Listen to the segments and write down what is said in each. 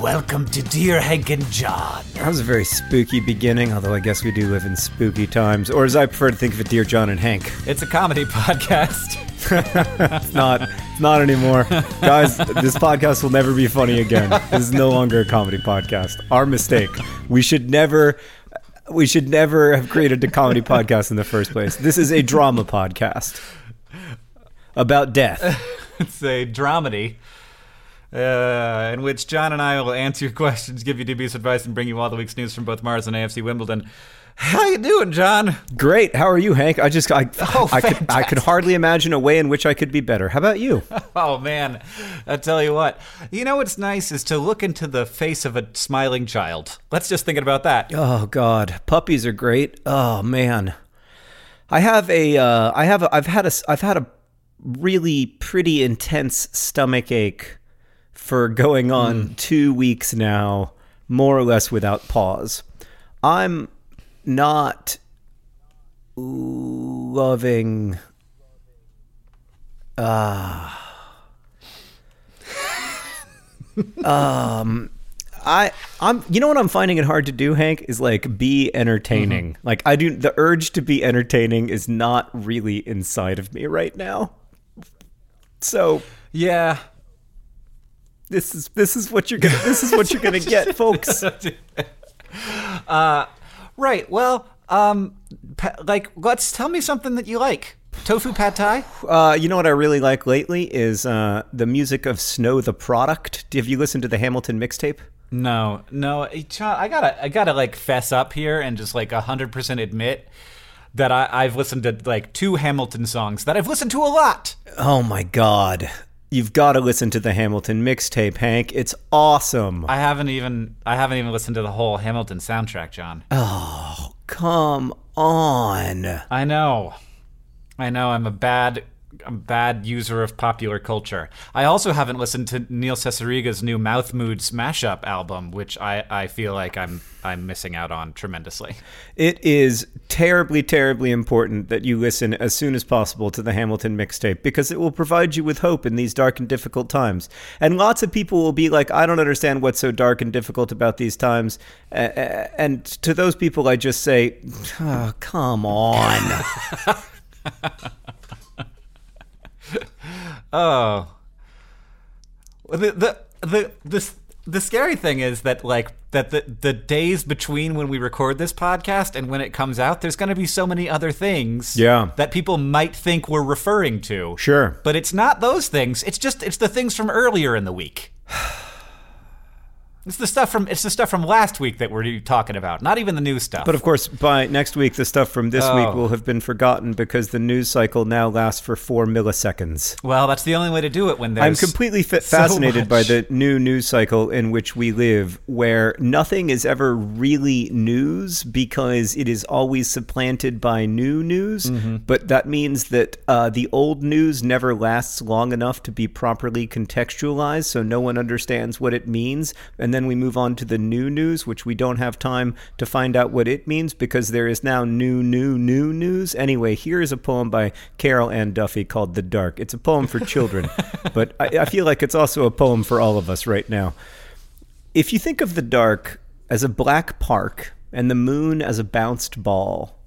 Welcome to Dear Hank and John. That was a very spooky beginning, although I guess we do live in spooky times. Or as I prefer to think of it, Dear John and Hank. It's a comedy podcast. It's not, it's not anymore. Guys, this podcast will never be funny again. This is no longer a comedy podcast. Our mistake. We should never, we should never have created a comedy podcast in the first place. This is a drama podcast about death. it's a dramedy uh, in which John and I will answer your questions, give you dubious advice, and bring you all the week's news from both Mars and AFC Wimbledon. How you doing, John? Great. How are you, Hank? I just, I, Oh, I could, I could hardly imagine a way in which I could be better. How about you? Oh man, I tell you what. You know what's nice is to look into the face of a smiling child. Let's just think about that. Oh God, puppies are great. Oh man, I have a, uh, I have, a, I've had a, I've had a really pretty intense stomach ache for going on hmm. two weeks now, more or less without pause. I'm not loving. Uh, um, I I'm you know what I'm finding it hard to do, Hank, is like be entertaining. Mm-hmm. Like I do the urge to be entertaining is not really inside of me right now. So Yeah. This is this is what you're gonna this is what you're gonna get, folks. Right. Well, um, like, let's tell me something that you like. Tofu pad thai. Uh, you know what I really like lately is uh, the music of Snow Tha Product. Have you listened to the Hamilton mixtape? No, no, John, I gotta, I gotta like fess up here and just like hundred percent admit that I, I've listened to like two Hamilton songs that I've listened to a lot. Oh my god. You've got to listen to the Hamilton mixtape, Hank. It's awesome. I haven't even, I haven't even listened to the whole Hamilton soundtrack, John. Oh, come on. I know, I know, I'm a bad, a bad user of popular culture. I also haven't listened to Neil Cicierega's new Mouth Moods mashup album, which I, I feel like I'm, I'm missing out on tremendously. It is terribly, terribly important that you listen as soon as possible to the Hamilton mixtape because it will provide you with hope in these dark and difficult times. And lots of people will be like, I don't understand what's so dark and difficult about these times. And to those people, I just say, oh, come on. Oh. The the the the the scary thing is that like that the the days between when we record this podcast and when it comes out, there's going to be so many other things Yeah. that people might think we're referring to. Sure. But it's not those things. It's just it's the things from earlier in the week. It's the stuff from it's the stuff from last week that we're talking about, not even the new stuff. But of course, by next week, the stuff from this Oh. week will have been forgotten because the news cycle now lasts for four milliseconds. well, that's the only way to do it when there's I'm completely fa- so fascinated by the new news cycle in which we live, where nothing is ever really news because it is always supplanted by new news. Mm-hmm. But that means that uh, the old news never lasts long enough to be properly contextualized, so no one understands what it means. And and then we move on to the new news, which we don't have time to find out what it means because there is now new, new, new news. Anyway, here is a poem by Carol Ann Duffy called The Dark. It's a poem for children, but I, I feel like it's also a poem for all of us right now. If you think of the dark as a black park and the moon as a bounced ball,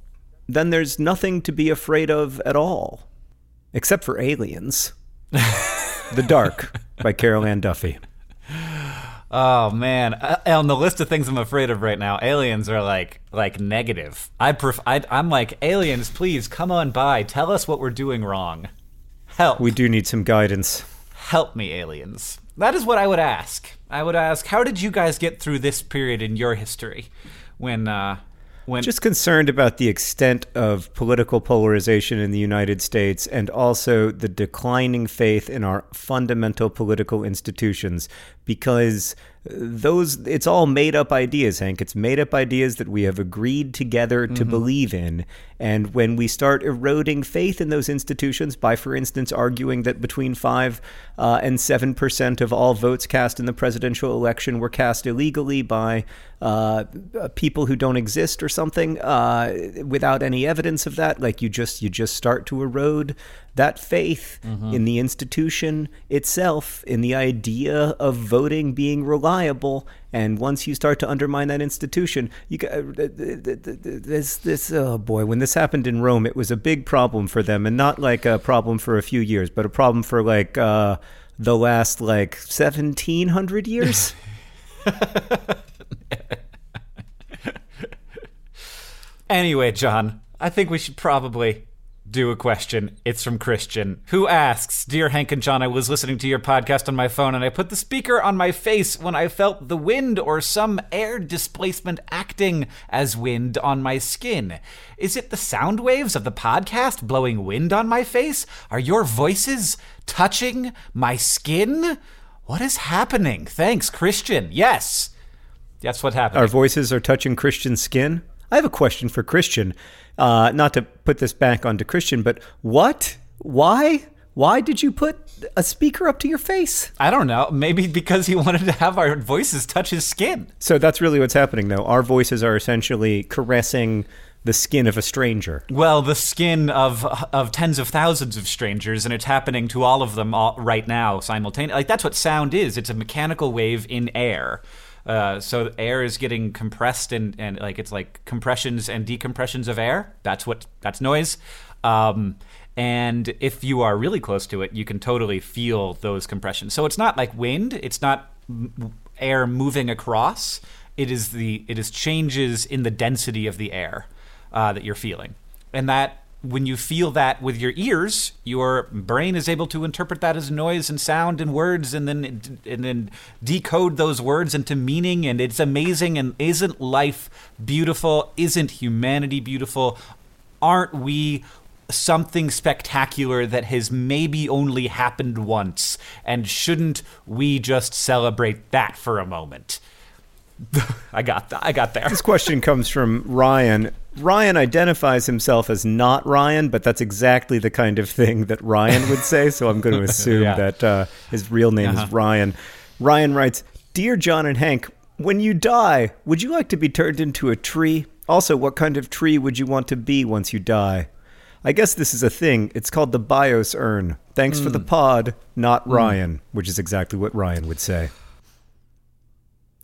then there's nothing to be afraid of at all, except for aliens. the Dark by Carol Ann Duffy. Oh man, uh, on the list of things I'm afraid of right now, aliens are like like negative. I pref- I, I'm like aliens, please come on by. Tell us what we're doing wrong. Help. We do need some guidance. Help me, aliens. That is what I would ask. I would ask, how did you guys get through this period in your history when uh, when Just concerned about the extent of political polarization in the United States and also the declining faith in our fundamental political institutions because those it's all made up ideas hank. It's made up ideas that we have agreed together to believe in. And when we start eroding faith in those institutions by for instance arguing that between 5 uh, and 7% of all votes cast in the presidential election were cast illegally by uh, people who don't exist or something uh, without any evidence of that like you just you just start to erode that faith in the institution itself, in the idea of voting being reliable. And once you start to undermine that institution, you got this. This oh boy, when this happened in Rome, it was a big problem for them, and not like a problem for a few years, but a problem for like uh, the last like seventeen hundred years. Anyway, John, I think we should probably do a question. It's from Christian, who asks Dear Hank and John, I was listening to your podcast on my phone and I put the speaker on my face when I felt the wind or some air displacement acting as wind on my skin. Is it the sound waves of the podcast blowing wind on my face? Are your voices touching my skin? What is happening? Thanks, Christian. Yes. That's what happened. Our voices are touching Christian's skin. I have a question for Christian. Uh, not to put this back onto Christian, but what? Why? Why did you put a speaker up to your face? I don't know. Maybe because he wanted to have our voices touch his skin. So that's really what's happening, though. Our voices are essentially caressing the skin of a stranger. Well, the skin of of tens of thousands of strangers, and it's happening to all of them all, right now simultaneously. Like that's what sound is. It's a mechanical wave in air. Uh, so air is getting compressed and, and like it's like compressions and decompressions of air. That's what that's noise. Um, and if you are really close to it, you can totally feel those compressions. So it's not like wind. It's not air moving across. It is the it is changes in the density of the air uh, that you're feeling, and that when you feel that with your ears, your brain is able to interpret that as noise and sound and words, and then and then decode those words into meaning. And it's amazing. And isn't life beautiful? Isn't humanity beautiful? Aren't we something spectacular that has maybe only happened once? And shouldn't we just celebrate that for a moment? I got th- I got there. This question comes from Ryan. Ryan identifies himself as not Ryan, but that's exactly the kind of thing that Ryan would say. So I'm going to assume Yeah. that uh, his real name Uh-huh. is Ryan. Ryan writes Dear John and Hank, when you die, would you like to be turned into a tree? Also, what kind of tree would you want to be once you die? I guess this is a thing. It's called the BIOS urn. Thanks for the Hmm. pod, not Ryan, which is exactly what Ryan would say.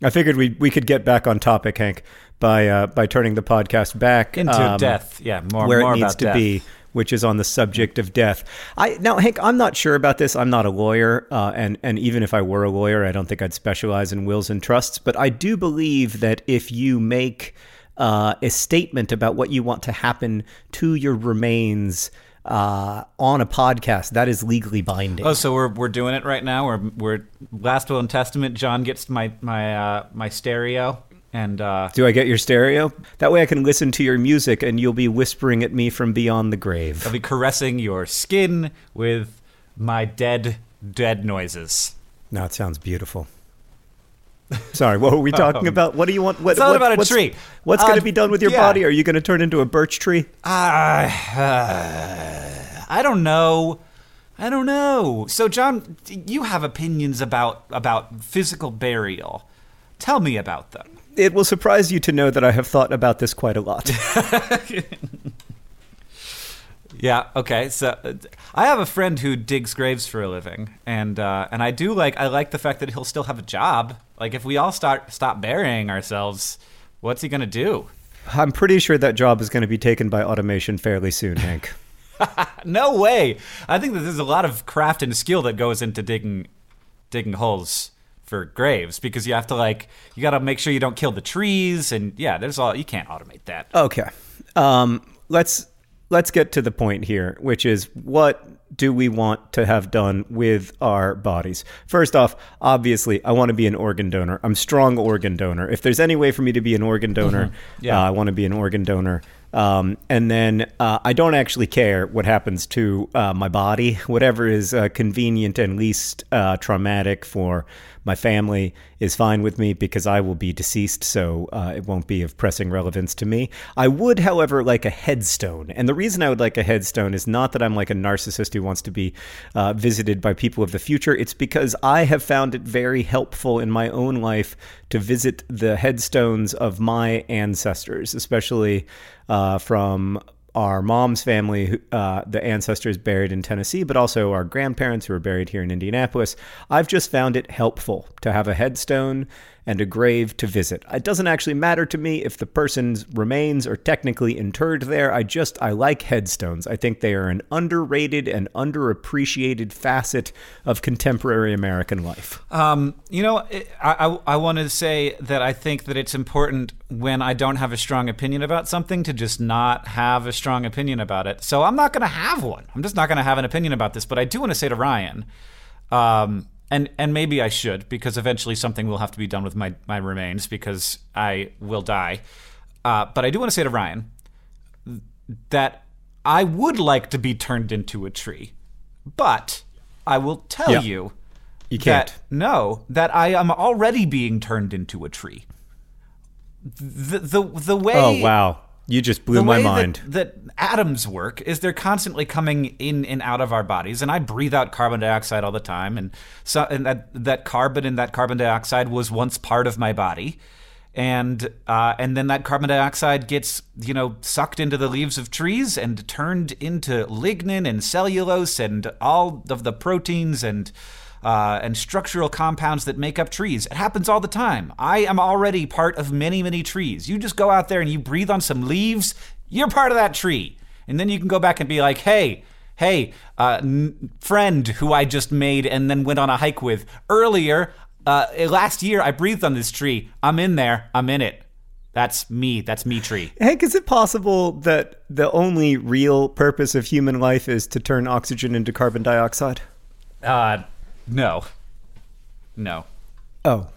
I figured we we could get back on topic, Hank, by uh, by turning the podcast back Into um, death. Yeah, more where more it needs to death. be, which is on the subject of death. I now, Hank, I'm not sure about this. I'm not a lawyer, uh, and and even if I were a lawyer, I don't think I'd specialize in wills and trusts. But I do believe that if you make uh, a statement about what you want to happen to your remains uh, on a podcast, that is legally binding. Oh, so we're we're doing it right now. We're we're last will and testament. John gets my my uh, my stereo, and uh, do I get your stereo? That way I can listen to your music and you'll be whispering at me from beyond the grave. I'll be caressing your skin with my dead dead noises. No, it sounds beautiful. Sorry, what were we talking about? What do you want? What, Um, It's not what- about a what's, tree. What's going Uh, to be done with your yeah. body? Are you going to turn into a birch tree? Uh, I don't know. I don't know. So, John, you have opinions about about physical burial, Tell me about them. It will surprise you to know that I have thought about this quite a lot. Yeah. Okay. So uh, I have a friend who digs graves for a living, and uh, and I do like I like the fact that he'll still have a job. Like if we all start stop burying ourselves, what's he gonna do? I'm pretty sure that job is going to be taken by automation fairly soon, Hank. No way. I think that there's a lot of craft and skill that goes into digging digging holes for graves because you have to like you got to make sure you don't kill the trees and yeah, there's all you can't automate that. Okay. Um, let's let's get to the point here, which is what do we want to have done with our bodies? First off, obviously, I want to be an organ donor. I'm strong organ donor. If there's any way for me to be an organ donor, Yeah. uh, I want to be an organ donor. Um, and then uh, I don't actually care what happens to uh, my body. Whatever is uh, convenient and least uh, traumatic for my family is fine with me because I will be deceased, so uh, it won't be of pressing relevance to me. I would, however, like a headstone. And the reason I would like a headstone is not that I'm like a narcissist who wants to be uh, visited by people of the future. It's because I have found it very helpful in my own life to visit the headstones of my ancestors, especially uh, from our mom's family, uh, the ancestors buried in Tennessee, but also our grandparents who are buried here in Indianapolis. I've just found it helpful to have a headstone and a grave to visit. It doesn't actually matter to me if the person's remains are technically interred there. I just I like headstones. I think they are an underrated and underappreciated facet of contemporary American life. Um, you know, I, I, I want to say that I think that it's important when I don't have a strong opinion about something to just not have a strong opinion about it. So I'm not going to have one. I'm just not going to have an opinion about this. But I do want to say to Ryan, um, and and maybe I should because eventually something will have to be done with my my remains because I will die. Uh, but I do want to say to Ryan that I would like to be turned into a tree, but I will tell Yeah. you You can't. that no, that I am already being turned into a tree. The the the way oh wow. You just blew the my mind. That, that atoms work is they're constantly coming in and out of our bodies, and I breathe out carbon dioxide all the time, and so and that that carbon and that carbon dioxide was once part of my body, and uh, and then that carbon dioxide gets you know sucked into the leaves of trees and turned into lignin and cellulose and all of the proteins and uh, and structural compounds that make up trees. It happens all the time. I am already part of many, many trees. You just go out there and you breathe on some leaves, you're part of that tree. And then you can go back and be like, hey, hey, uh, n- friend who I just made and then went on a hike with earlier, uh, last year I breathed on this tree. I'm in there. I'm in it. That's me. That's me tree. Hank, is it possible that the only real purpose of human life is to turn oxygen into carbon dioxide? Uh, no. No. Oh,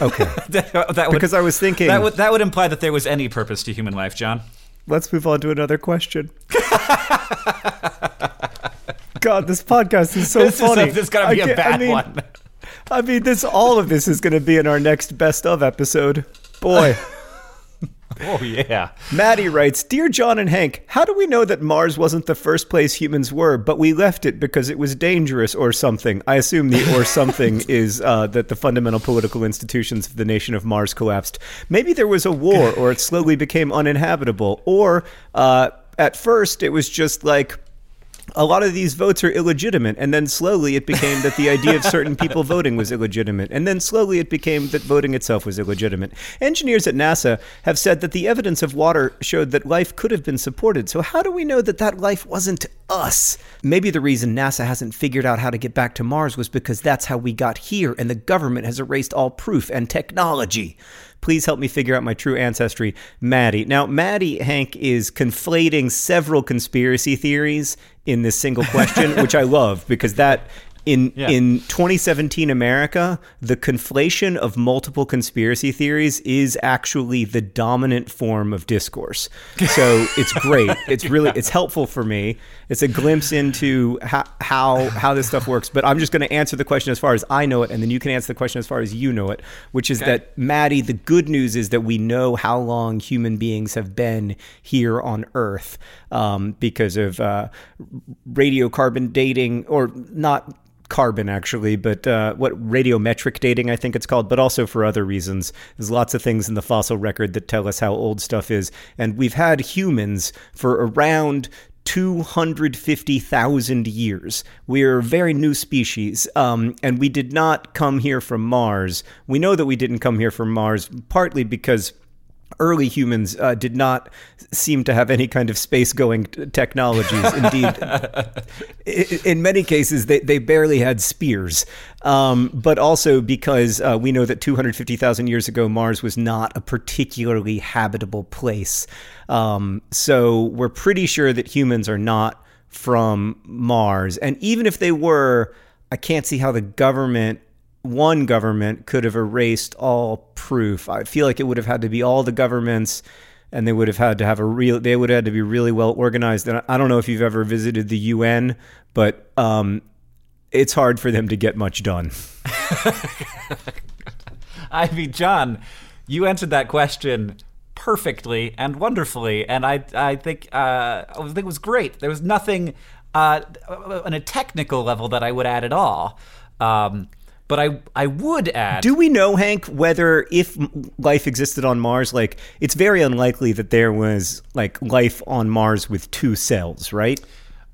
okay. that, that would, Because I was thinking- that would that would imply that there was any purpose to human life, John. Let's move on to another question. God, this podcast is so this funny. is a, this is gonna be I a can't- I bad mean- one. I mean, this all of this is going to be in our next best of episode. Boy, Oh yeah. Maddie writes, "Dear John and Hank, how do we know that Mars wasn't the first place humans were, but we left it because it was dangerous or something? I assume the or something is uh, that the fundamental political institutions of the nation of Mars collapsed. Maybe there was a war, or it slowly became uninhabitable, or uh, at first it was just like." A lot of these votes are illegitimate and then slowly it became that the idea of certain people voting was illegitimate and then slowly it became that voting itself was illegitimate. Engineers at nasa have said that the evidence of water showed that life could have been supported. So how do we know that that life wasn't us? Maybe the reason nasa hasn't figured out how to get back to mars was because that's how we got here and the government has erased all proof and technology Please help me figure out my true ancestry, Maddie. Now, Maddie Hank is conflating several conspiracy theories in this single question, which I love because that in Yeah. in 2017 America, the conflation of multiple conspiracy theories is actually the dominant form of discourse. So it's great. It's really it's helpful for me. It's a glimpse into how how, how this stuff works. But I'm just going to answer the question as far as I know it, and then you can answer the question as far as you know it, which is Okay. that Maddie. The good news is that we know how long human beings have been here on Earth um, because of uh, radiocarbon dating, or not carbon actually, but uh, what radiometric dating I think it's called, but also for other reasons. There's lots of things in the fossil record that tell us how old stuff is, and we've had humans for around 250,000 years. We're a very new species, um, and we did not come here from Mars. We know that we didn't come here from Mars partly because early humans uh, did not seem to have any kind of space going technologies. Indeed, in many cases, they, they barely had spears. Um, but also because uh, we know that 250,000 years ago, Mars was not a particularly habitable place. Um, so we're pretty sure that humans are not from Mars. And even if they were, I can't see how the government one government could have erased all proof. I feel like it would have had to be all the governments and they would have had to have a real they would have had to be really well organized. And i don't know if you've ever visited the un but um, it's hard for them to get much done. I mean john you answered that question perfectly and wonderfully and i i think uh, i think it was great. There was nothing uh, on a technical level that i would add at all. Um, but I I would add. Do we know, Hank, whether if life existed on Mars, like it's very unlikely that there was like life on Mars with two cells, right?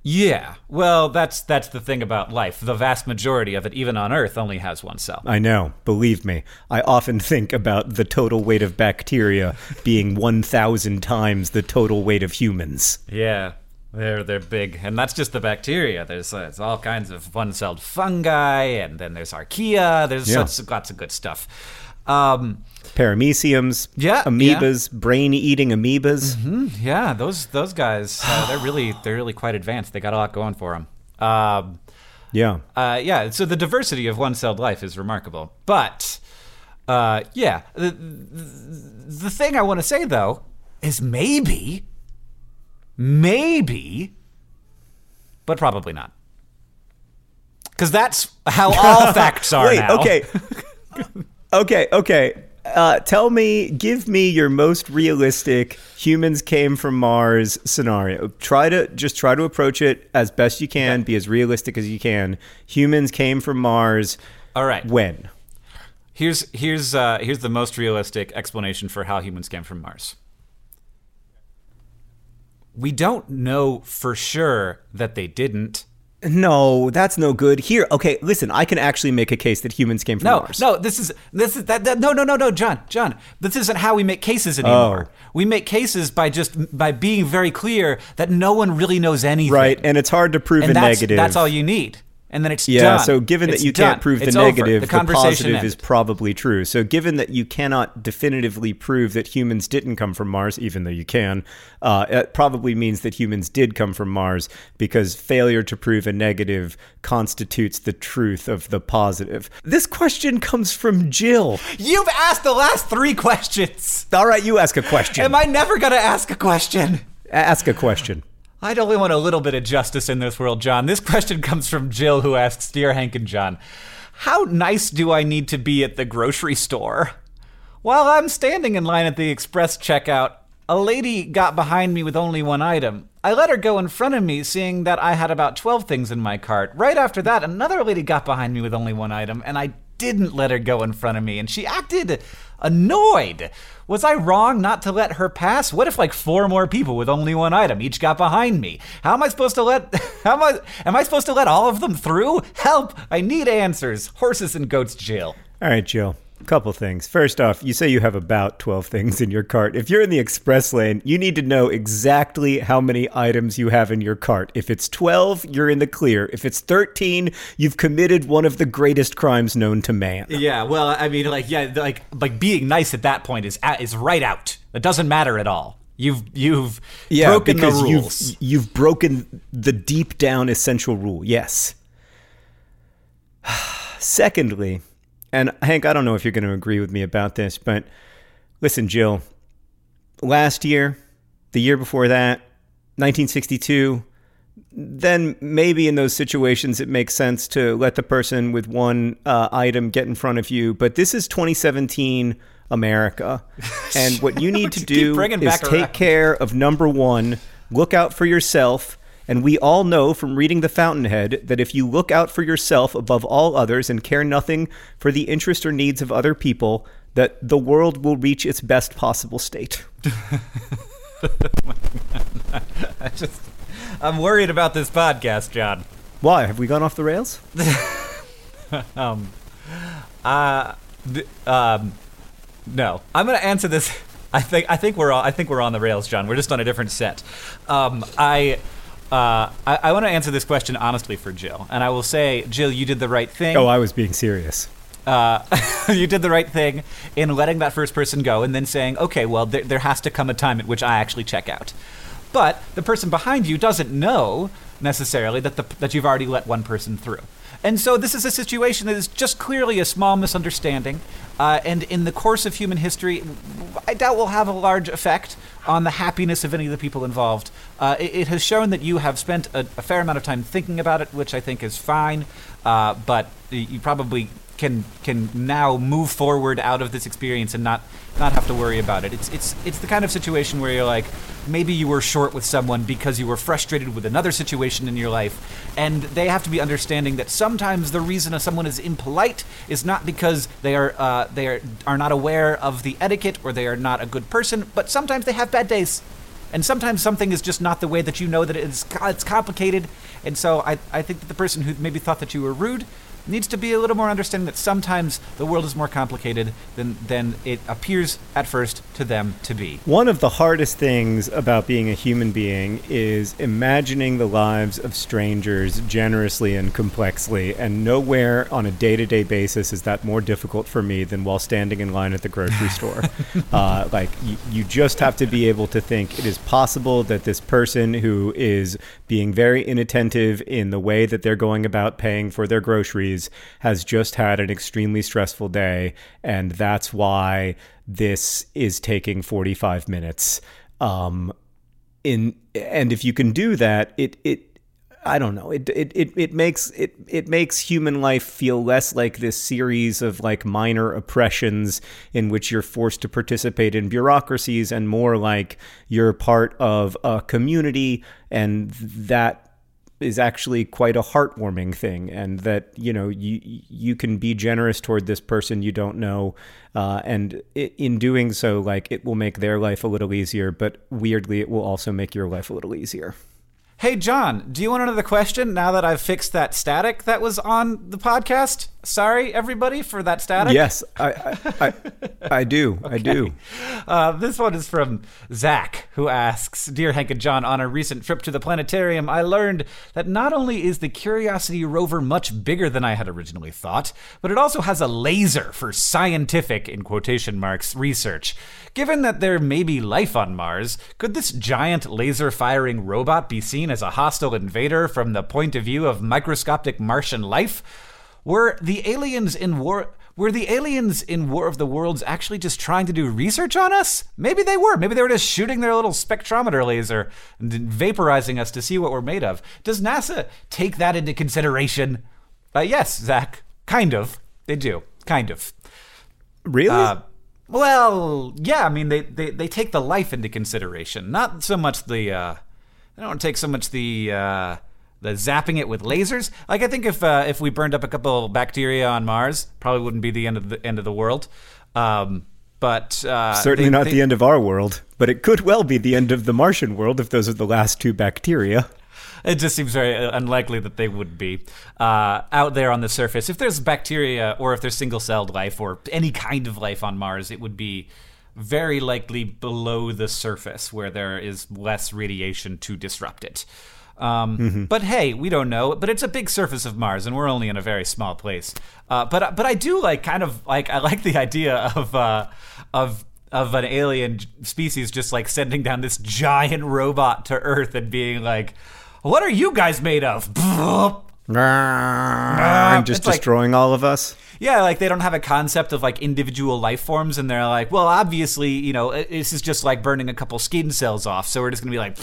Yeah. Well, that's that's the thing about life. The vast majority of it, even on Earth, only has one cell. I know. Believe me. I often think about the total weight of bacteria being 1,000 times the total weight of humans. Yeah. They're they're big, and that's just the bacteria. There's, uh, there's all kinds of one-celled fungi, and then there's archaea. There's Yeah. lots, lots of good stuff. Um, Parameciums, Yeah, amoebas, brain-eating amoebas. yeah, those those guys, uh, they're really they're really quite advanced. They got a lot going for them. Um, Yeah. uh, yeah, so the diversity of one-celled life is remarkable. But uh, yeah, the, the thing I want to say though is maybe, maybe, but probably not. Because that's how all facts are Wait, now. okay. okay, okay. Uh, tell me, give me your most realistic humans came from Mars scenario. Try to just try to approach it as best you can, be as realistic as you can. Humans came from Mars. All right. When? Here's here's uh, here's the most realistic explanation for how humans came from Mars. We don't know for sure that they didn't. No, that's no good. Here, okay, listen, I can actually make a case that humans came from No, Mars. no, this is this is that, that no no no no John John this isn't how we make cases anymore. Oh. We make cases by just by being very clear that no one really knows anything. Right, and it's hard to prove and a that's, negative. That's all you need. And then it's Yeah, done. so given It's that you done. can't prove the It's over. negative, the the, positive is probably true. So given that you cannot definitively prove that humans didn't come from Mars, even though you can, uh, it probably means that humans did come from Mars because failure to prove a negative constitutes the truth of the positive. This question comes from Jill. You've asked the last three questions. All right, you ask a question. Am I never gonna ask a question? ask a question. I'd only want a little bit of justice in this world, John. This question comes from Jill, who asks Dear Hank and John, How nice do I need to be at the grocery store? While I'm standing in line at the express checkout, a lady got behind me with only one item. I let her go in front of me, seeing that I had about 12 things in my cart. Right after that, another lady got behind me with only one item, and I didn't let her go in front of me, and she acted annoyed. Was I wrong not to let her pass? What if like four more people with only one item each got behind me? How am I supposed to let how am I am I supposed to let all of them through? Help! I need answers. Horses and goats jail. All right, Jill. Couple things. First off, you say you have about 12 things in your cart. If you're in the express lane, you need to know exactly how many items you have in your cart. If it's 12, you're in the clear. If it's 13, you've committed one of the greatest crimes known to man. Yeah, well, I mean, like, yeah, like, like being nice at that point is is right out. It doesn't matter at all. You've you've Yeah, broken the rules. you've you've broken the deep down essential rule. Yes. Secondly, and Hank, I don't know if you're going to agree with me about this, but listen, Jill. Last year, the year before that, 1962, then maybe in those situations it makes sense to let the person with one uh, item get in front of you. But this is 2017 America, and what you need to do is take around. care of number one. Look out for yourself. And we all know from reading The Fountainhead that if you look out for yourself above all others and care nothing for the interest or needs of other people, that the world will reach its best possible state. I just, I'm worried about this podcast, John. Why? Have we gone off the rails? um, uh, th- um, no. I'm gonna answer this. I think I think we're on, I think we're on the rails, John. We're just on a different set. Um, I. Uh, I, I want to answer this question honestly for Jill, and I will say, Jill, you did the right thing. Oh, I was being serious. Uh, you did the right thing in letting that first person go, and then saying, okay, well, there, there has to come a time at which I actually check out. But the person behind you doesn't know necessarily that the, that you've already let one person through. And so this is a situation that is just clearly a small misunderstanding. Uh, and in the course of human history, I doubt will have a large effect on the happiness of any of the people involved. Uh, it, it, has shown that you have spent a, a, fair amount of time thinking about it, which I think is fine. Uh, but you probably can can now move forward out of this experience and not not have to worry about it. It's it's it's the kind of situation where you're like maybe you were short with someone because you were frustrated with another situation in your life and they have to be understanding that sometimes the reason someone is impolite is not because they are uh, they are, are not aware of the etiquette or they are not a good person, but sometimes they have bad days. And sometimes something is just not the way that you know that it's it's complicated. And so I, I think that the person who maybe thought that you were rude needs to be a little more understanding that sometimes the world is more complicated than, than it appears at first to them to be. One of the hardest things about being a human being is imagining the lives of strangers generously and complexly, and nowhere on a day to day basis is that more difficult for me than while standing in line at the grocery store. uh, like, you, you just have to be able to think it is possible that this person who is being very inattentive in the way that they're going about paying for their groceries has just had an extremely stressful day, and that's why this is taking 45 minutes. Um, in and if you can do that, it it I don't know. It, it it it makes it it makes human life feel less like this series of like minor oppressions in which you're forced to participate in bureaucracies and more like you're part of a community and that is actually quite a heartwarming thing and that you know you you can be generous toward this person you don't know uh, and it, in doing so like it will make their life a little easier but weirdly it will also make your life a little easier Hey, John, do you want another question now that I've fixed that static that was on the podcast? Sorry, everybody, for that static. Yes, I, I, I, I do. okay. I do. Uh, this one is from Zach, who asks Dear Hank and John, on a recent trip to the planetarium, I learned that not only is the Curiosity rover much bigger than I had originally thought, but it also has a laser for scientific, in quotation marks, research. Given that there may be life on Mars, could this giant laser firing robot be seen as a hostile invader from the point of view of microscopic Martian life? Were the aliens in war were the aliens in War of the Worlds actually just trying to do research on us? Maybe they were. Maybe they were just shooting their little spectrometer laser and vaporizing us to see what we're made of. Does NASA take that into consideration? Uh, yes, Zach. Kind of. They do. Kind of. Really? Uh, well, yeah. I mean, they, they, they take the life into consideration, not so much the. Uh, they don't take so much the. Uh, the zapping it with lasers. Like I think if uh, if we burned up a couple bacteria on Mars, probably wouldn't be the end of the end of the world. Um, but uh, certainly they, not they, the end of our world. But it could well be the end of the Martian world if those are the last two bacteria. It just seems very uh, unlikely that they would be uh, out there on the surface. If there's bacteria, or if there's single-celled life, or any kind of life on Mars, it would be very likely below the surface, where there is less radiation to disrupt it. Um, mm-hmm. But hey, we don't know. But it's a big surface of Mars, and we're only in a very small place. Uh, but but I do like kind of like I like the idea of uh, of of an alien species just like sending down this giant robot to Earth and being like, "What are you guys made of?" and just it's destroying like, all of us. Yeah, like they don't have a concept of like individual life forms, and they're like, well, obviously, you know, this is just like burning a couple skin cells off, so we're just gonna be like,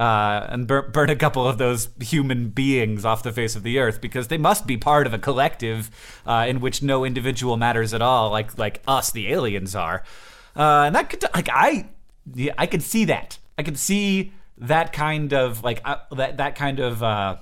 uh, and bur- burn a couple of those human beings off the face of the earth because they must be part of a collective uh, in which no individual matters at all, like like us, the aliens are. Uh, and that could like I, yeah, I could see that. I could see that kind of like uh, that that kind of uh,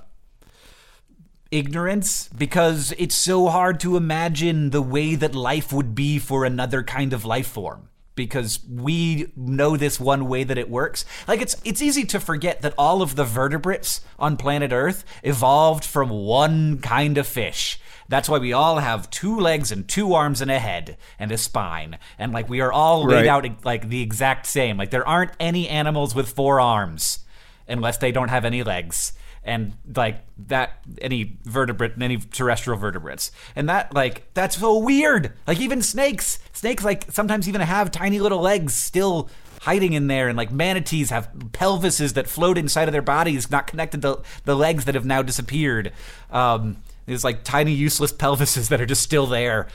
ignorance because it's so hard to imagine the way that life would be for another kind of life form because we know this one way that it works. Like it's it's easy to forget that all of the vertebrates on planet Earth evolved from one kind of fish. That's why we all have two legs and two arms and a head and a spine. And like we are all laid Right. out like the exact same. Like there aren't any animals with four arms unless they don't have any legs and like that any vertebrate any terrestrial vertebrates. And that like that's so weird. Like even snakes snakes like sometimes even have tiny little legs still hiding in there and like manatees have pelvises that float inside of their bodies not connected to the legs that have now disappeared. Um there's like tiny useless pelvises that are just still there.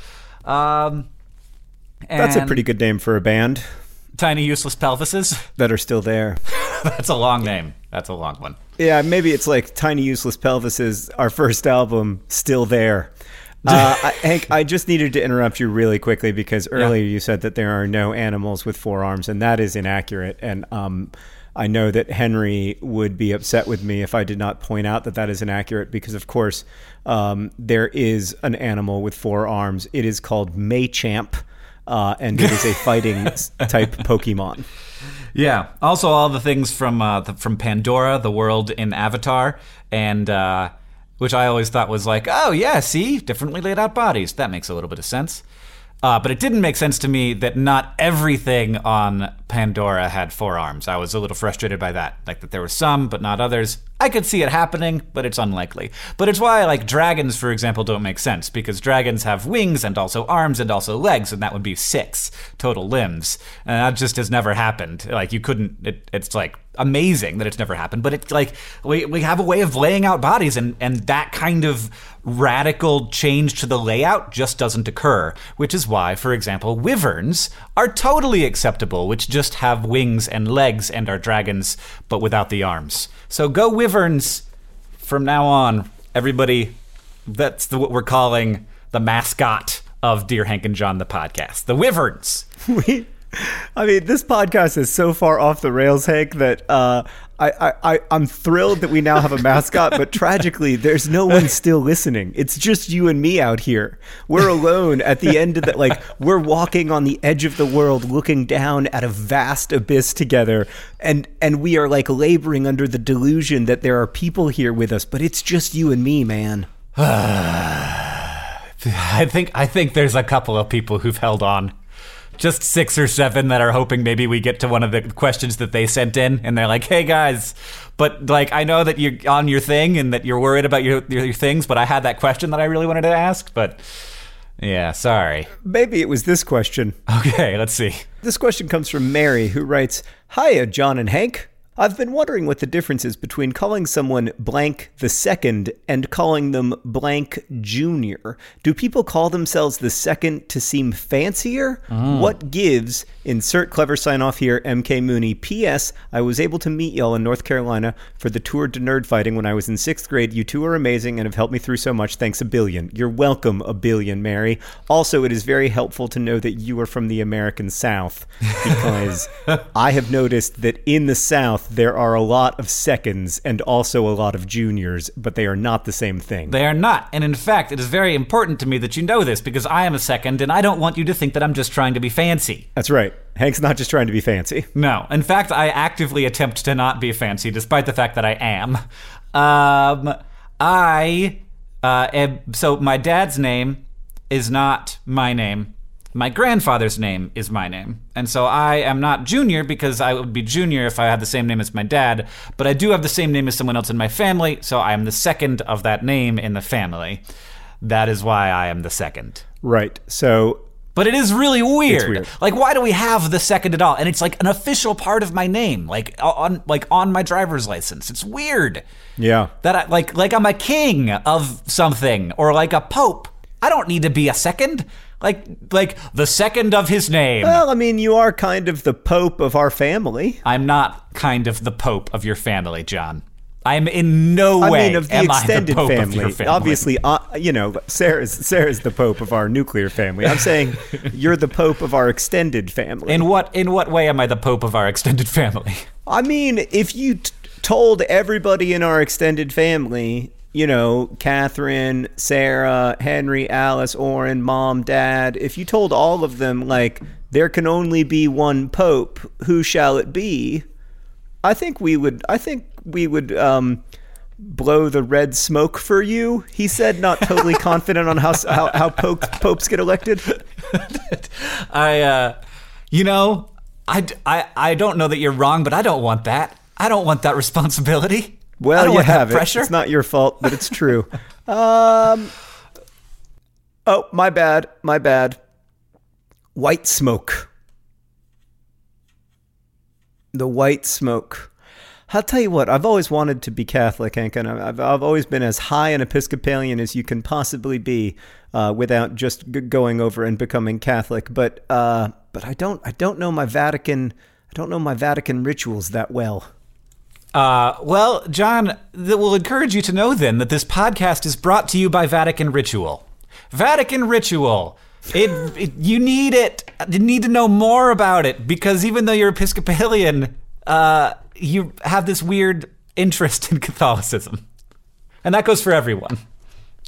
Um That's a pretty good name for a band. Tiny useless pelvises? That are still there. that's a long name. That's a long one Yeah, maybe it's like Tiny Useless Pelvises, our first album, still there. Uh, I, Hank, I just needed to interrupt you really quickly because earlier you said that there are no animals with forearms, and that is inaccurate. And um, I know that Henry would be upset with me if I did not point out that that is inaccurate because, of course, um, there is an animal with four arms. It is called Machamp, uh, and it is a fighting type Pokemon. Yeah. Also, all the things from uh, the, from Pandora, the world in Avatar, and uh, which I always thought was like, oh yeah, see, differently laid out bodies. That makes a little bit of sense. Uh, but it didn't make sense to me that not everything on Pandora had four arms. I was a little frustrated by that. Like that there were some, but not others. I could see it happening, but it's unlikely. But it's why, like, dragons, for example, don't make sense, because dragons have wings and also arms and also legs, and that would be six total limbs. And that just has never happened. Like, you couldn't, it, it's like amazing that it's never happened, but it's like, we, we have a way of laying out bodies, and, and that kind of radical change to the layout just doesn't occur, which is why, for example, wyverns are totally acceptable, which just have wings and legs and are dragons, but without the arms. So go wyverns from now on. Everybody, that's the, what we're calling the mascot of Dear Hank and John, the podcast. The wyverns. we I mean, this podcast is so far off the rails, Hank, that uh, I, I, I'm thrilled that we now have a mascot, but tragically, there's no one still listening. It's just you and me out here. We're alone at the end of the, like, we're walking on the edge of the world, looking down at a vast abyss together, and, and we are, like, laboring under the delusion that there are people here with us, but it's just you and me, man. I think I think there's a couple of people who've held on. Just six or seven that are hoping maybe we get to one of the questions that they sent in, and they're like, "Hey guys, but like I know that you're on your thing and that you're worried about your your, your things, but I had that question that I really wanted to ask, but yeah, sorry. Maybe it was this question. Okay, let's see. This question comes from Mary, who writes Hiya, John and Hank. I've been wondering what the difference is between calling someone blank the second and calling them blank junior. Do people call themselves the second to seem fancier? Oh. What gives? Insert clever sign off here, MK Mooney. P.S. I was able to meet y'all in North Carolina for the tour to nerd fighting when I was in sixth grade. You two are amazing and have helped me through so much. Thanks a billion. You're welcome, a billion, Mary. Also, it is very helpful to know that you are from the American South because I have noticed that in the South there are a lot of seconds and also a lot of juniors, but they are not the same thing. They are not, and in fact, it is very important to me that you know this because I am a second, and I don't want you to think that I'm just trying to be fancy. That's right. Hank's not just trying to be fancy. No. In fact, I actively attempt to not be fancy, despite the fact that I am. Um, I, uh, am, so my dad's name is not my name. My grandfather's name is my name. And so I am not junior because I would be junior if I had the same name as my dad, but I do have the same name as someone else in my family, so I am the second of that name in the family. That is why I am the second. Right. So But it is really weird. weird. Like, why do we have the second at all? And it's like an official part of my name, like on like on my driver's license. It's weird yeah. that I like like I'm a king of something or like a pope. I don't need to be a second. Like like the second of his name. Well, I mean, you are kind of the pope of our family. I'm not kind of the pope of your family, John. I'm in no I way mean, of the am extended I the pope family. of your family. Obviously, uh, you know, Sarah's Sarah's the pope of our nuclear family. I'm saying you're the pope of our extended family. In what in what way am I the pope of our extended family? I mean, if you t- told everybody in our extended family, you know, Catherine, Sarah, Henry, Alice, Orin, mom, dad, if you told all of them, like, there can only be one pope, who shall it be? I think we would, I think we would, um, blow the red smoke for you, he said, not totally confident on how, how, how popes, popes get elected. I, uh, you know, I, I i don't know that you're wrong, but I don't want that. I don't want that responsibility. Well, you have it. pressure. It's not your fault, but it's true. um. Oh, my bad. My bad. White smoke. The white smoke. I'll tell you what. I've always wanted to be Catholic, Hank, and I've I've always been as high an Episcopalian as you can possibly be, uh, without just g- going over and becoming Catholic. But uh, but I don't I don't know my Vatican I don't know my Vatican rituals that well. Uh, well, John, that will encourage you to know then that this podcast is brought to you by Vatican Ritual. Vatican Ritual. It, it you need it. You need to know more about it because even though you're Episcopalian, uh, you have this weird interest in Catholicism, and that goes for everyone.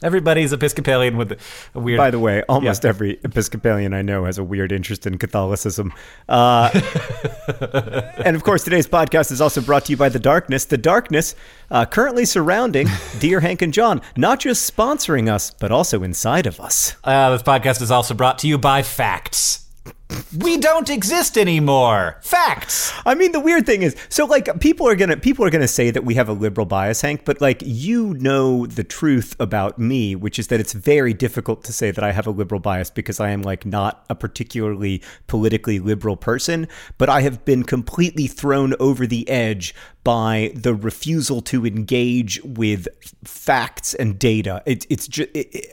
Everybody's Episcopalian with a weird. By the way, almost every Episcopalian I know has a weird interest in Catholicism. Uh, and of course, today's podcast is also brought to you by The Darkness. The Darkness, uh, currently surrounding Dear Hank and John, not just sponsoring us, but also inside of us. Uh, this podcast is also brought to you by Facts. We don't exist anymore. Facts. I mean, the weird thing is, so like people are gonna people are gonna say that we have a liberal bias, Hank, but like you know the truth about me, which is that it's very difficult to say that I have a liberal bias because I am like not a particularly politically liberal person, but I have been completely thrown over the edge by the refusal to engage with facts and data. It, it's just it,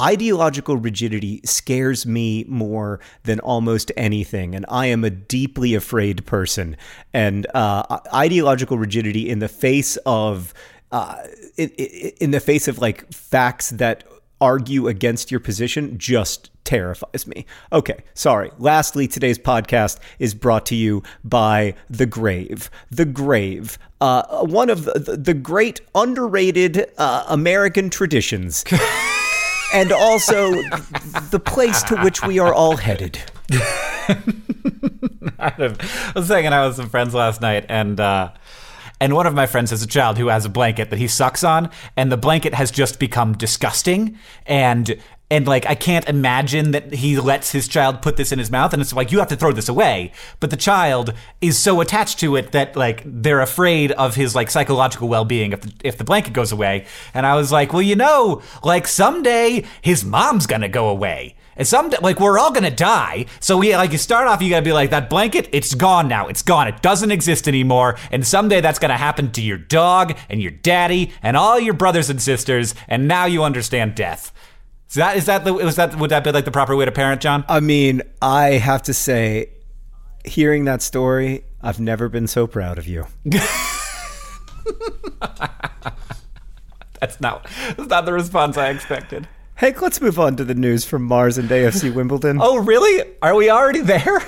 ideological rigidity scares me more than almost anything, and I am a deeply afraid person. And uh, ideological rigidity in the face of uh, in, in the face of like facts that argue against your position just terrifies me. Okay, sorry. Lastly, today's podcast is brought to you by The Grave. The Grave, uh, one of the, the great underrated uh, American traditions. and also the place to which we are all headed. I was hanging out with some friends last night, and uh, and one of my friends has a child who has a blanket that he sucks on, and the blanket has just become disgusting, and and like I can't imagine that he lets his child put this in his mouth, and it's like you have to throw this away, but the child is so attached to it that like they're afraid of his like psychological well being if the, if the blanket goes away, and I was like, well, you know, like someday his mom's gonna go away. And some like we're all gonna die. So we like you start off, you gotta be like that blanket. It's gone now. It's gone. It doesn't exist anymore. And someday that's gonna happen to your dog and your daddy and all your brothers and sisters. And now you understand death. Is that is that the was that would that be like the proper way to parent, John? I mean, I have to say, hearing that story, I've never been so proud of you. That's not that's not the response I expected. Hey, let's move on to the news from Mars and AFC Wimbledon. Oh really? Are we already there?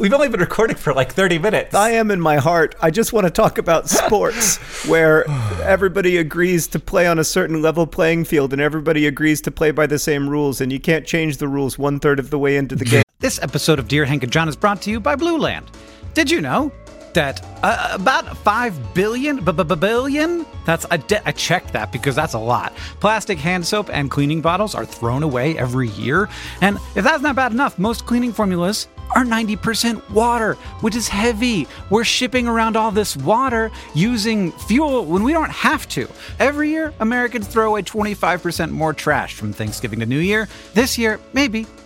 We've only been recording for like 30 minutes. I am in my heart. I just want to talk about sports where everybody agrees to play on a certain level playing field and everybody agrees to play by the same rules, and you can't change the rules one third of the way into the game. This episode of Dear Hank and John is brought to you by Blueland. Did you know that uh, about 5 billion, b- b- billion? That's, I, de- I checked that because that's a lot. Plastic hand soap and cleaning bottles are thrown away every year. And if that's not bad enough, most cleaning formulas are 90% water, which is heavy. We're shipping around all this water using fuel when we don't have to. Every year, Americans throw away 25% more trash from Thanksgiving to New Year. This year, maybe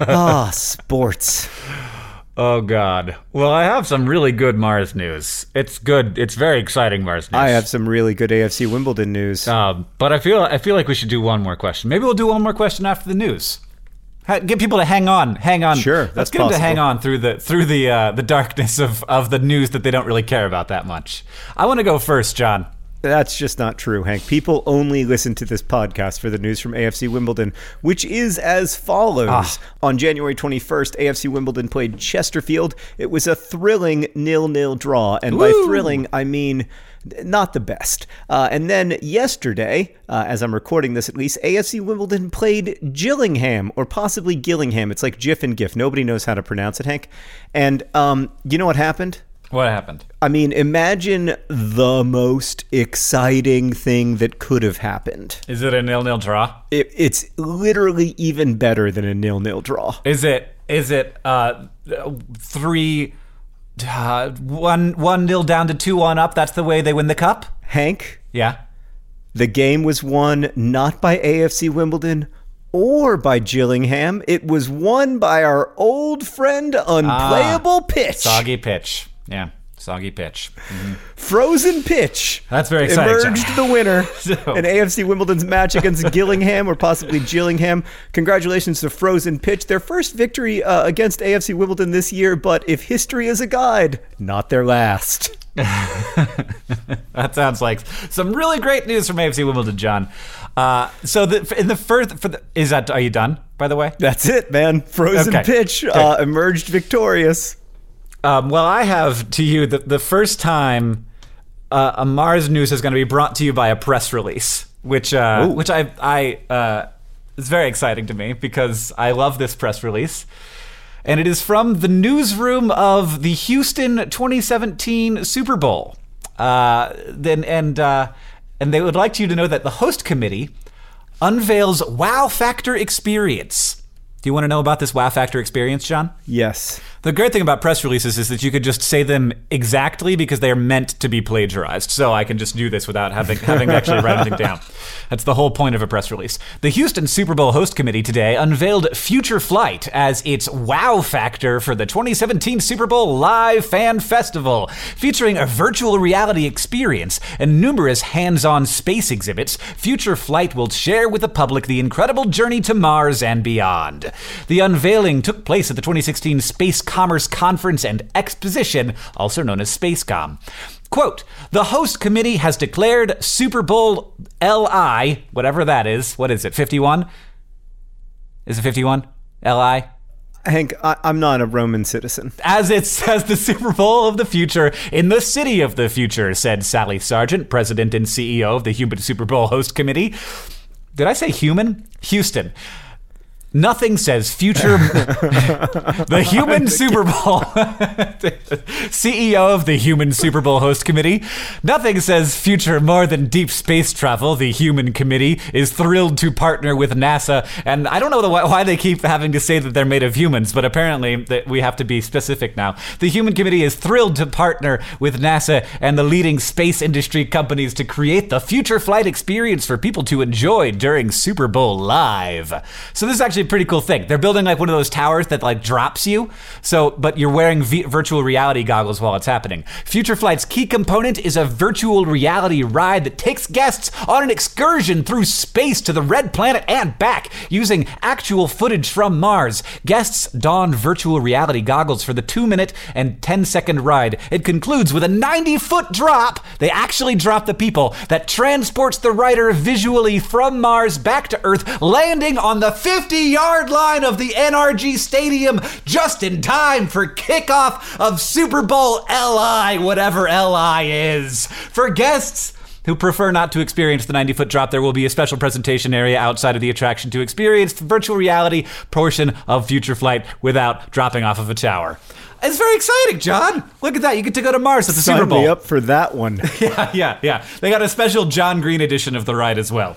Ah, sports. Oh God. Well, I have some really good Mars news. It's good. It's very exciting Mars news. I have some really good AFC Wimbledon news. Um, but I feel I feel like we should do one more question. Maybe we'll do one more question after the news. Ha- Get people to hang on, hang on. Sure, let's that's get them to hang on through the through the uh, the darkness of of the news that they don't really care about that much. I want to go first, John. That's just not true, Hank. People only listen to this podcast for the news from AFC Wimbledon, which is as follows. Ah. On January 21st, AFC Wimbledon played Chesterfield. It was a thrilling nil-nil draw, and by thrilling, I mean not the best. Uh, and then yesterday, uh, as I'm recording this at least, AFC Wimbledon played Gillingham, or possibly Gillingham. It's like GIF and GIF. Nobody knows how to pronounce it, Hank. And um, you know what happened? What happened? I mean, imagine the most exciting thing that could have happened. Is it a nil nil draw? It, it's literally even better than a nil-nil draw. Is it is it uh three uh, one one nil down to two one up? That's the way they win the cup. Hank, Yeah. the game was won not by AFC Wimbledon or by Gillingham. It was won by our old friend Unplayable Pitch. Soggy pitch. Yeah. Soggy pitch. Frozen Pitch. That's very exciting, Emerged John. the winner So- in AFC Wimbledon's match against Gillingham or possibly Gillingham. Congratulations to Frozen Pitch, their first victory uh, against AFC Wimbledon this year. But if history is a guide, not their last. That sounds like some really great news from AFC Wimbledon, John. Uh, so the, in the first, for the, is that are you done? By the way, That's it, man. Frozen Okay. Pitch uh, emerged victorious. Um, well, I have to you the the first time uh, a Mars news is going to be brought to you by a press release, which uh, which I I uh, is very exciting to me because I love this press release. And it is from the newsroom of the Houston 2017 Super Bowl. Uh, then and uh, and they would like you to know that the host committee unveils Wow Factor experience. Do you want to know about this Wow Factor experience, John? Yes. The great thing about press releases is that you could just say them exactly because they are meant to be plagiarized. So I can just do this without having having to actually write anything down. That's the whole point of a press release. The Houston Super Bowl host committee today unveiled Future Flight as its wow factor for the 2017 Super Bowl Live Fan Festival, featuring a virtual reality experience and numerous hands-on space exhibits. Future Flight will share with the public the incredible journey to Mars and beyond. The unveiling took place at the 2016 Space Commerce Conference and Exposition, also known as Spacecom. Quote, the host committee has declared Super Bowl LI, whatever that is. What is it, 51? Is it 51? LI? Hank, I- I'm not a Roman citizen. As it says, the Super Bowl of the future in the city of the future, said Sally Sargent, president and CEO of the Human Super Bowl Host Committee. Did I say human? Houston. Nothing says future. the Human Super Bowl. CEO of the Human Super Bowl Host Committee. Nothing says future more than deep space travel. The Human Committee is thrilled to partner with NASA. And I don't know the, why they keep having to say that they're made of humans, but apparently that we have to be specific now. The Human Committee is thrilled to partner with NASA and the leading space industry companies to create the future flight experience for people to enjoy during Super Bowl Live. So this is actually actually a pretty cool thing. They're building like one of those towers that like drops you. So, but you're wearing v- virtual reality goggles while it's happening. Future Flight's key component is a virtual reality ride that takes guests on an excursion through space to the red planet and back using actual footage from Mars. Guests don virtual reality goggles for the 2 minute and 10 second ride. It concludes with a 90 foot drop. They actually drop the people that transports the rider visually from Mars back to Earth, landing on the 50 yard line of the NRG Stadium just in time for kickoff of Super Bowl LI, whatever LI is. For guests, who prefer not to experience the 90 foot drop, there will be a special presentation area outside of the attraction to experience the virtual reality portion of Future Flight without dropping off of a tower. It's very exciting, John. Look at that. You get to go to Mars at the Sign Super Bowl. me up for that one. Yeah, yeah, yeah. They got a special John Green edition of the ride as well.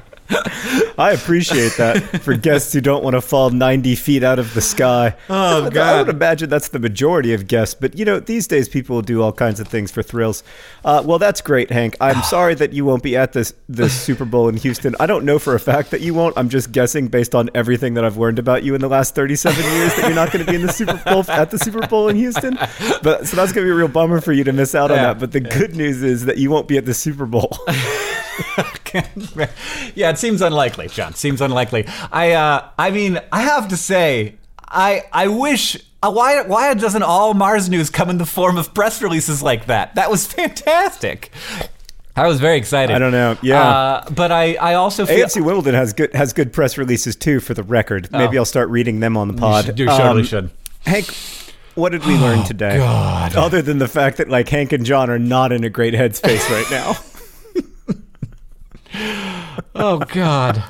I appreciate that for guests who don't want to fall 90 feet out of the sky. Oh, I God. would imagine that's the majority of guests, but you know, these days people will do all kinds of things for thrills. Uh, well, that's great, Hank. I'm sorry that you won't be at this this Super Bowl in Houston. I don't know for a fact that you won't. I'm just guessing based on everything that I've learned about you in the last 37 years that you're not going to be in the Super Bowl at the Super Bowl in Houston. But so that's going to be a real bummer for you to miss out on Yeah. that. But the good news is that you won't be at the Super Bowl. yeah, it seems unlikely, John. Seems unlikely. I, uh, I mean, I have to say, I, I wish. Uh, why, why doesn't all Mars news come in the form of press releases like that? That was fantastic. I was very excited. I don't know. Yeah. uh, but I, I also feel AFC Wimbledon has good has good press releases too. For the record, maybe I'll start reading them on the pod. Oh. should- you totally Um, should. Hank, what did we learn today? God. Other than the fact that like Hank and John are not in a great headspace right now. Oh God.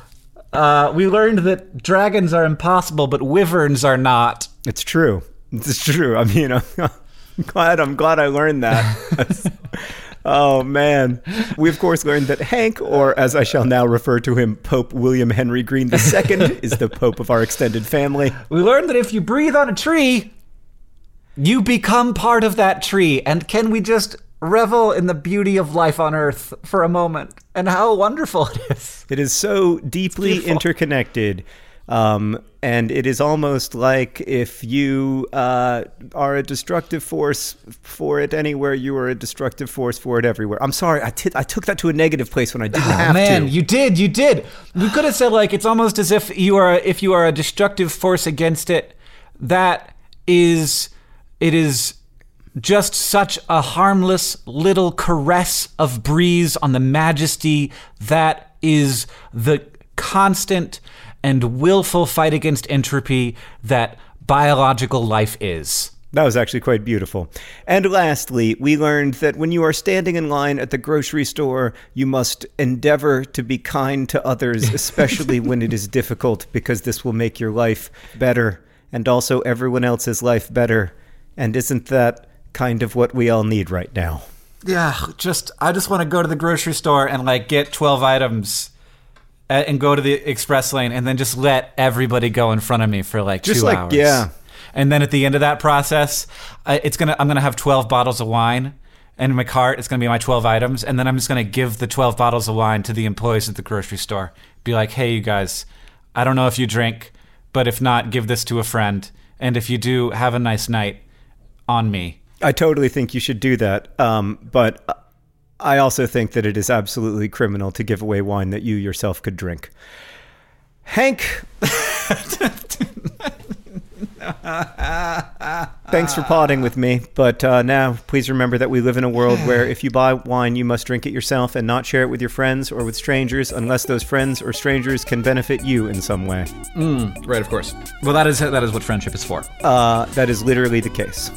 Uh, we learned that dragons are impossible, but wyverns are not. it's true. It's true. I mean, I'm glad. I'm glad I learned that. oh man. We of course learned that Hank, or as I shall now refer to him, Pope William Henry Green II, is the Pope of our extended family. We learned that if you breathe on a tree, you become part of that tree. And can we just revel in the beauty of life on Earth for a moment and how wonderful it is? It is so deeply interconnected. Um, and it is almost like if you uh, are a destructive force for it anywhere, you are a destructive force for it everywhere. I'm sorry, I ti- I took that to a negative place when I didn't have Oh, Man, to. you did, you did. We could have said like it's almost as if you are if you are a destructive force against it. That is, it is just such a harmless little caress of breeze on the majesty that is the constant and willful fight against entropy that biological life is. That was actually quite beautiful. And lastly, we learned that when you are standing in line at the grocery store, you must endeavor to be kind to others, especially when it is difficult, because this will make your life better and also everyone else's life better. And isn't that kind of what we all need right now? Yeah, just I just want to go to the grocery store and like get 12 items uh, and go to the express lane and then just let everybody go in front of me for like Just 2 like- hours. yeah. And then at the end of that process, it's going to I'm going to have 12 bottles of wine and in my cart it's going to be my 12 items and then I'm just going to give the 12 bottles of wine to the employees at the grocery store. Be like, "Hey you guys, I don't know if you drink, but if not, give this to a friend. And if you do, have a nice night on me." I totally think you should do that. Um, but I also think that it is absolutely criminal to give away wine that you yourself could drink. Hank. Thanks for potting with me. But uh, now, please remember that we live in a world where if you buy wine, you must drink it yourself and not share it with your friends or with strangers unless those friends or strangers can benefit you in some way. Right, of course. Well, that is that is what friendship is for. Uh, that is literally the case.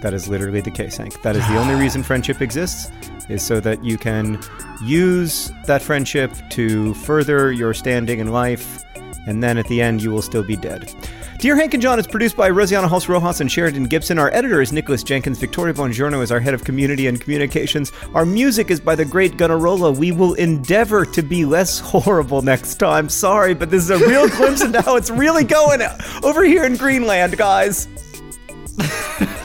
That is literally the case, Hank. That is the only reason friendship exists, is so that you can use that friendship to further your standing in life, and then at the end, you will still be dead. Dear Hank and John is produced by Rosianna Halse Rojas and Sheridan Gibson. Our editor is Nicholas Jenkins. Victoria Bongiorno is our head of community and communications. Our music is by the great Gunnarolla. We will endeavor to be less horrible next time. Sorry, but this is a real glimpse into how it's really going over here in Greenland, guys.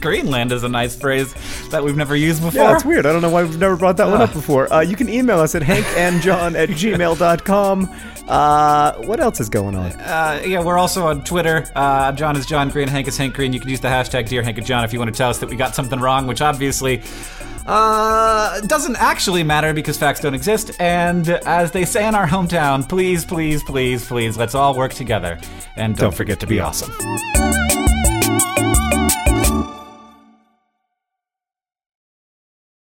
Greenland is a nice phrase. that we've never used before. Yeah, that's weird. I don't know why we've never brought that one up before. Uh, you can email us at hankandjohn at gmail.com. Uh, what else is going on? Uh, yeah, we're also on Twitter. Uh, John is John Green, Hank is Hank Green. You can use the hashtag Dear Hank and John if you want to tell us that we got something wrong, which obviously uh, doesn't actually matter because facts don't exist. And as they say in our hometown, please, please, please, please, let's all work together. And don't, Don't forget to be awesome.